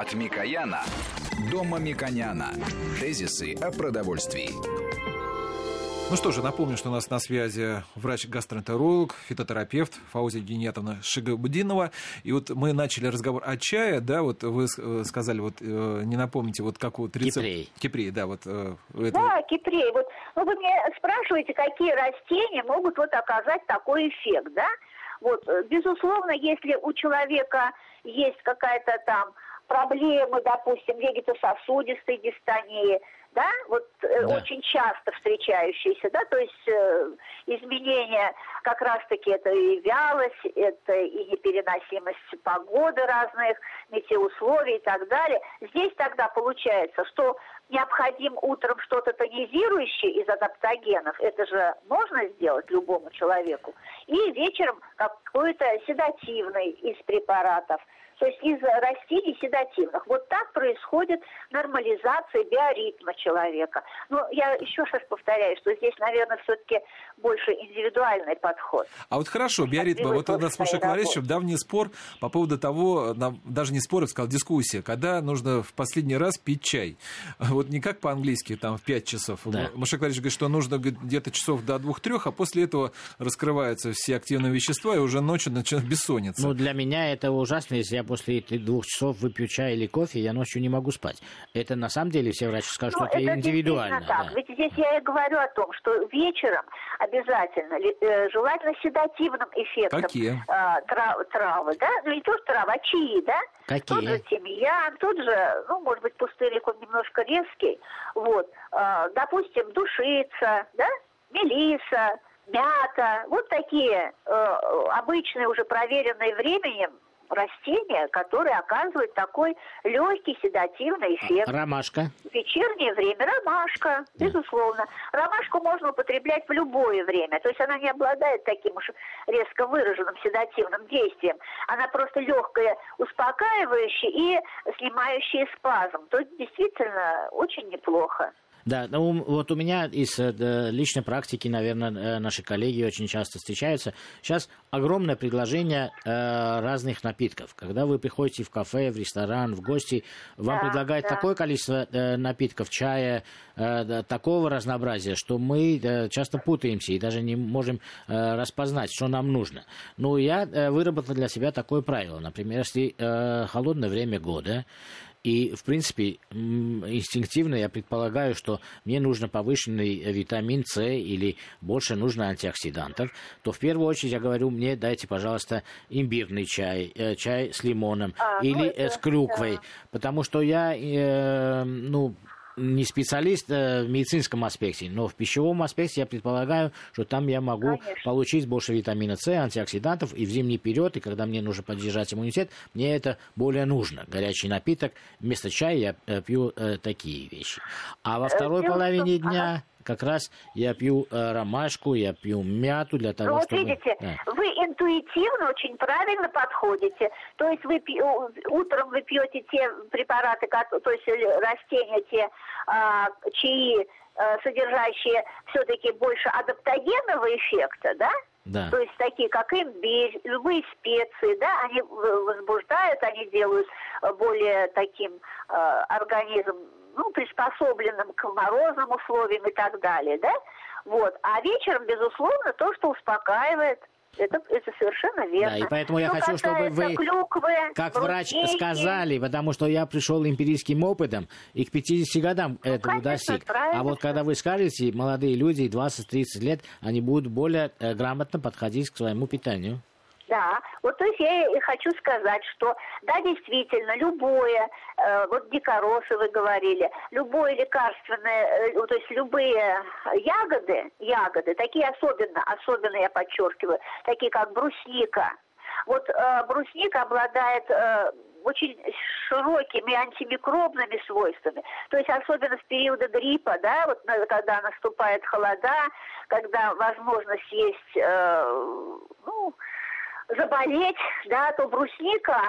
От Микояна до Мамиконяна. Тезисы о продовольствии. Ну что же, напомню, что у нас на связи врач-гастроэнтеролог, фитотерапевт Фаузия Генетовна Шигабудинова. И вот мы начали разговор о чае, да, вот вы э, сказали, вот э, не напомните, вот как вот рецепт... Кипрей. Кипрей, да, вот. Э, это... Да, кипрей. Вот ну, вы мне спрашиваете, какие растения могут вот оказать такой эффект, да? Вот, безусловно, если у человека есть какая-то там проблема, допустим, вегетососудистой дистонии, да, вот э, да. очень часто встречающиеся, да, то есть э, изменения как раз-таки это и вялость, это и непереносимость погоды разных, метеоусловий и так далее. Здесь тогда получается, что необходим утром что-то тонизирующее из адаптогенов, это же можно сделать любому человеку, и вечером какой-то седативный из препаратов – то есть из растений седативных. Вот так происходит нормализация биоритма человека. Но я еще раз повторяю, что здесь, наверное, все-таки больше индивидуальный подход. А вот хорошо, биоритма. Вот у нас с Машей Кларисовичем давний спор по поводу того, даже не спор, я сказал, дискуссия, когда нужно в последний раз пить чай. Вот не как по-английски, там, в 5 часов. Да. Маша Кларисович говорит, что нужно где-то часов до 2-3, а после этого раскрываются все активные вещества, и уже ночью начинает бессонница. Ну, для меня это ужасно, если я после двух часов выпью чай или кофе, я ночью не могу спать. Это на самом деле все врачи скажут, ну, что это, это индивидуально. Так. Да. Ведь здесь я и говорю о том, что вечером обязательно, э, желательно седативным эффектом Какие? Э, трав, травы, да, ну не то трава, а чаи, да? Какие? Тут же тимьян, тут же, ну, может быть, пустырик, он немножко резкий, вот, э, допустим, душица, да, мелиса, мята, вот такие э, обычные уже проверенные временем растения, которые оказывают такой легкий седативный эффект. Ромашка. В вечернее время ромашка, да. безусловно. Ромашку можно употреблять в любое время. То есть она не обладает таким уж резко выраженным седативным действием. Она просто легкая, успокаивающая и снимающая спазм. То есть действительно очень неплохо. Да, ну вот у меня из э, личной практики, наверное, э, наши коллеги очень часто встречаются. Сейчас огромное предложение э, разных напитков. Когда вы приходите в кафе, в ресторан, в гости, вам да, предлагают да. такое количество напитков, чая, такого разнообразия, что мы часто путаемся и даже не можем распознать, что нам нужно. Но я выработал для себя такое правило. Например, если холодное время года, и, в принципе, инстинктивно я предполагаю, что мне нужно повышенный витамин С или больше нужно антиоксидантов, то в первую очередь я говорю, мне дайте, пожалуйста, имбирный чай, э, чай с лимоном а, или ну это, с клюквой, да. потому что я, э, ну, не специалист э, в медицинском аспекте, но в пищевом аспекте я предполагаю, что там я могу Конечно. получить больше витамина С, антиоксидантов, и в зимний период, и когда мне нужно поддержать иммунитет, мне это более нужно. Горячий напиток, вместо чая я э, пью э, такие вещи. А во второй половине дня как раз я пью э, ромашку, я пью мяту для того, вот чтобы... видите, да. вы интуитивно очень правильно подходите. То есть вы пи... утром вы пьете те препараты, то есть растения, те а, чаи, а, содержащие все-таки больше адаптогенного эффекта, да? Да. То есть такие, как имбирь, любые специи, да, они возбуждают, они делают более таким э, организм, ну, приспособленным к морозным условиям и так далее, да? Вот. А вечером, безусловно, то, что успокаивает, это, это совершенно верно. Да, и поэтому я что хочу, чтобы вы, клюквы, как врач, сказали, потому что я пришел эмпирическим опытом и к 50 годам ну, этого конечно, достиг. А вот когда вы скажете, молодые люди, 20-30 лет, они будут более э, грамотно подходить к своему питанию. Да, вот то есть я и хочу сказать, что да, действительно, любое, э, вот дикоросы вы говорили, любое лекарственное, э, то есть любые ягоды, ягоды, такие особенно, особенно я подчеркиваю, такие как брусника. Вот э, брусника обладает э, очень широкими антимикробными свойствами. То есть особенно в периоды гриппа, да, вот когда наступает холода, когда возможно съесть, э, ну, заболеть, да, то брусника,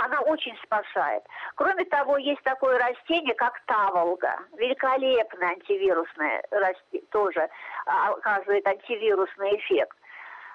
она очень спасает. Кроме того, есть такое растение, как таволга. Великолепное антивирусное растение, тоже а, оказывает антивирусный эффект.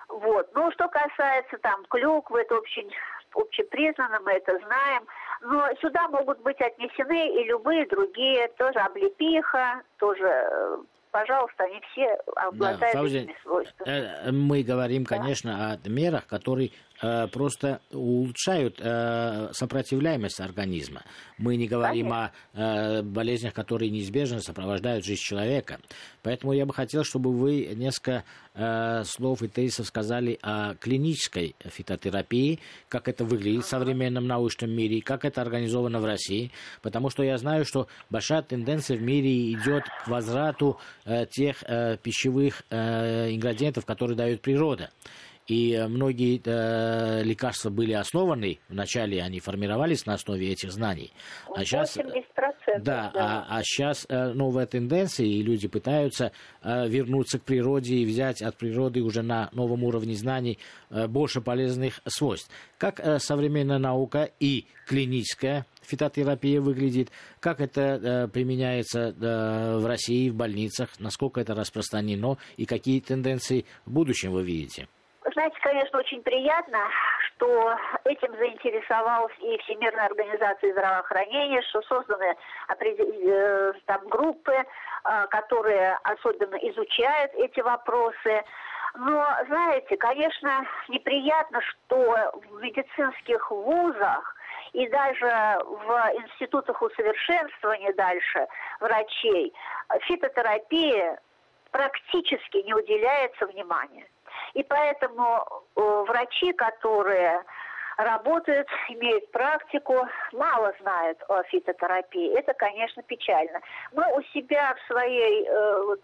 Вот. Ну, что касается там клюквы, это очень общепризнанно, мы это знаем. Но сюда могут быть отнесены и любые другие, тоже облепиха, тоже э, пожалуйста, они все обладают да, этими свойствами. Э, мы говорим, да. конечно, о мерах, которые просто улучшают э, сопротивляемость организма. Мы не говорим Конечно. о э, болезнях, которые неизбежно сопровождают жизнь человека. Поэтому я бы хотел, чтобы вы несколько слов и тезисов сказали о клинической фитотерапии, как это выглядит в современном научном мире, как это организовано в России, потому что я знаю, что большая тенденция в мире идет к возврату тех пищевых ингредиентов, которые дает природа. И многие э, лекарства были основаны, вначале они формировались на основе этих знаний. А сейчас, э, да, да. А, а сейчас э, новая тенденция, и люди пытаются э, вернуться к природе и взять от природы уже на новом уровне знаний э, больше полезных свойств. Как э, современная наука и клиническая фитотерапия выглядит, как это э, применяется э, в России, в больницах, насколько это распространено и какие тенденции в будущем вы видите? Знаете, конечно, очень приятно, что этим заинтересовалась и Всемирная организация здравоохранения, что созданы э, там группы, э, которые особенно изучают эти вопросы. Но, знаете, конечно, неприятно, что в медицинских вузах и даже в институтах усовершенствования дальше врачей фитотерапия практически не уделяется внимания. И поэтому э, врачи, которые работают, имеют практику, мало знают о фитотерапии. Это, конечно, печально. Мы у себя в своей э, вот,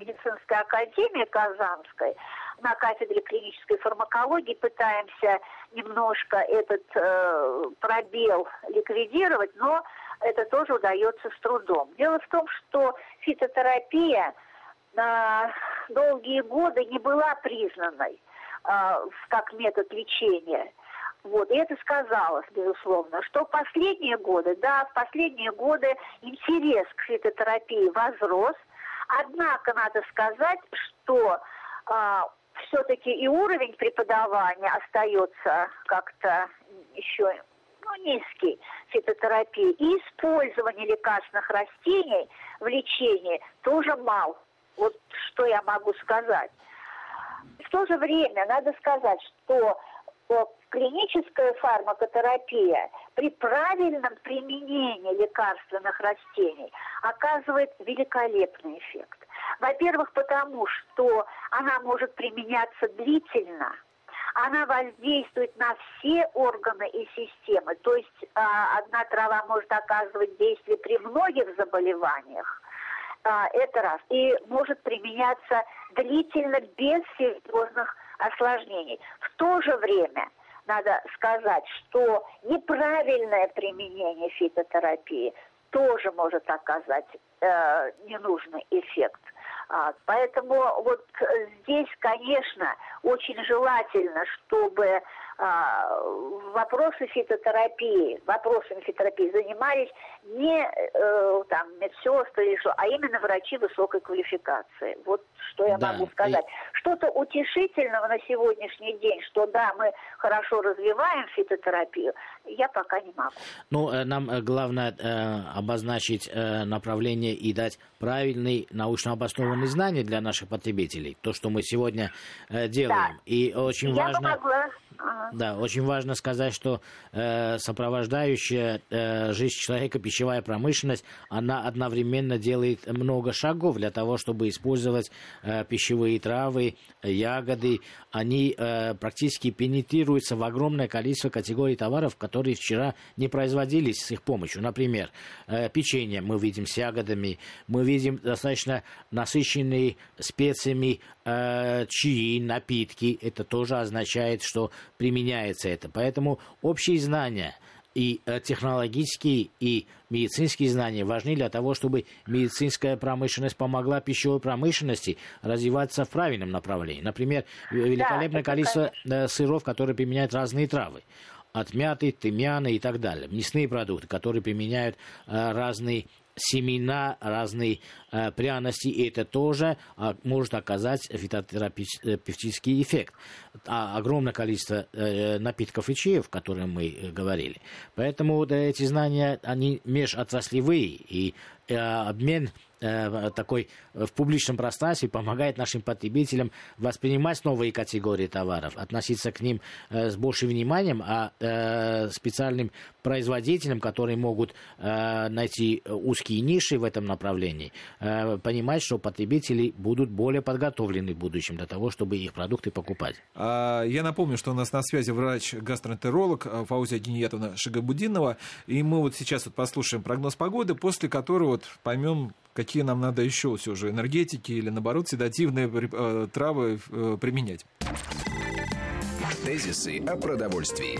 медицинской академии Казанской на кафедре клинической фармакологии пытаемся немножко этот э, пробел ликвидировать, но это тоже удается с трудом. Дело в том, что фитотерапия – на долгие годы не была признанной а, как метод лечения. Вот, и это сказалось, безусловно, что в последние годы, да, в последние годы интерес к фитотерапии возрос, однако надо сказать, что а, все-таки и уровень преподавания остается как-то еще ну, низкий фитотерапии, и использование лекарственных растений в лечении тоже мал. Вот что я могу сказать. В то же время надо сказать, что клиническая фармакотерапия при правильном применении лекарственных растений оказывает великолепный эффект. Во-первых, потому что она может применяться длительно, она воздействует на все органы и системы. То есть а, одна трава может оказывать действие при многих заболеваниях, а, это раз. И может применяться длительно, без серьезных осложнений. В то же время надо сказать, что неправильное применение фитотерапии тоже может оказать э, ненужный эффект. А, поэтому вот здесь, конечно, очень желательно, чтобы а, вопросы фитотерапии, вопросами фитотерапии занимались не э, там медсестры или что, а именно врачи высокой квалификации. Вот что я да, могу сказать. И... Что-то утешительного на сегодняшний день, что да, мы хорошо развиваем фитотерапию, я пока не могу. Ну, э, нам э, главное э, обозначить э, направление и дать правильные научно обоснованные знания для наших потребителей. То, что мы сегодня э, делаем. Да. И очень я важно... Бы могла да, очень важно сказать, что э, сопровождающая э, жизнь человека пищевая промышленность, она одновременно делает много шагов для того, чтобы использовать э, пищевые травы, ягоды. Они э, практически пенетрируются в огромное количество категорий товаров, которые вчера не производились с их помощью. Например, э, печенье мы видим с ягодами, мы видим достаточно насыщенные специями э, чаи, напитки. Это тоже означает, что применяется это. Поэтому общие знания и э, технологические, и медицинские знания важны для того, чтобы медицинская промышленность помогла пищевой промышленности развиваться в правильном направлении. Например, великолепное да, количество конечно. Э, сыров, которые применяют разные травы от мяты, тымяна и так далее. Мясные продукты, которые применяют э, разные семена, разные э, пряности, и это тоже э, может оказать фитотерапевтический эффект. А, огромное количество э, напитков и чаев, о которых мы э, говорили. Поэтому вот, эти знания, они межотраслевые, и э, обмен Э, такой э, в публичном пространстве помогает нашим потребителям воспринимать новые категории товаров, относиться к ним э, с большим вниманием, а специальным производителям, которые могут найти узкие ниши в этом направлении, понимать, что потребители будут более подготовлены в будущем для того, чтобы их продукты покупать. А, я напомню, что у нас на связи врач-гастроэнтеролог Фаузия Гениетовна Шигабудинова, и мы вот сейчас вот послушаем прогноз погоды, после которого вот поймем, какие нам надо еще все же энергетики или, наоборот, седативные э, травы э, применять. Тезисы о продовольствии.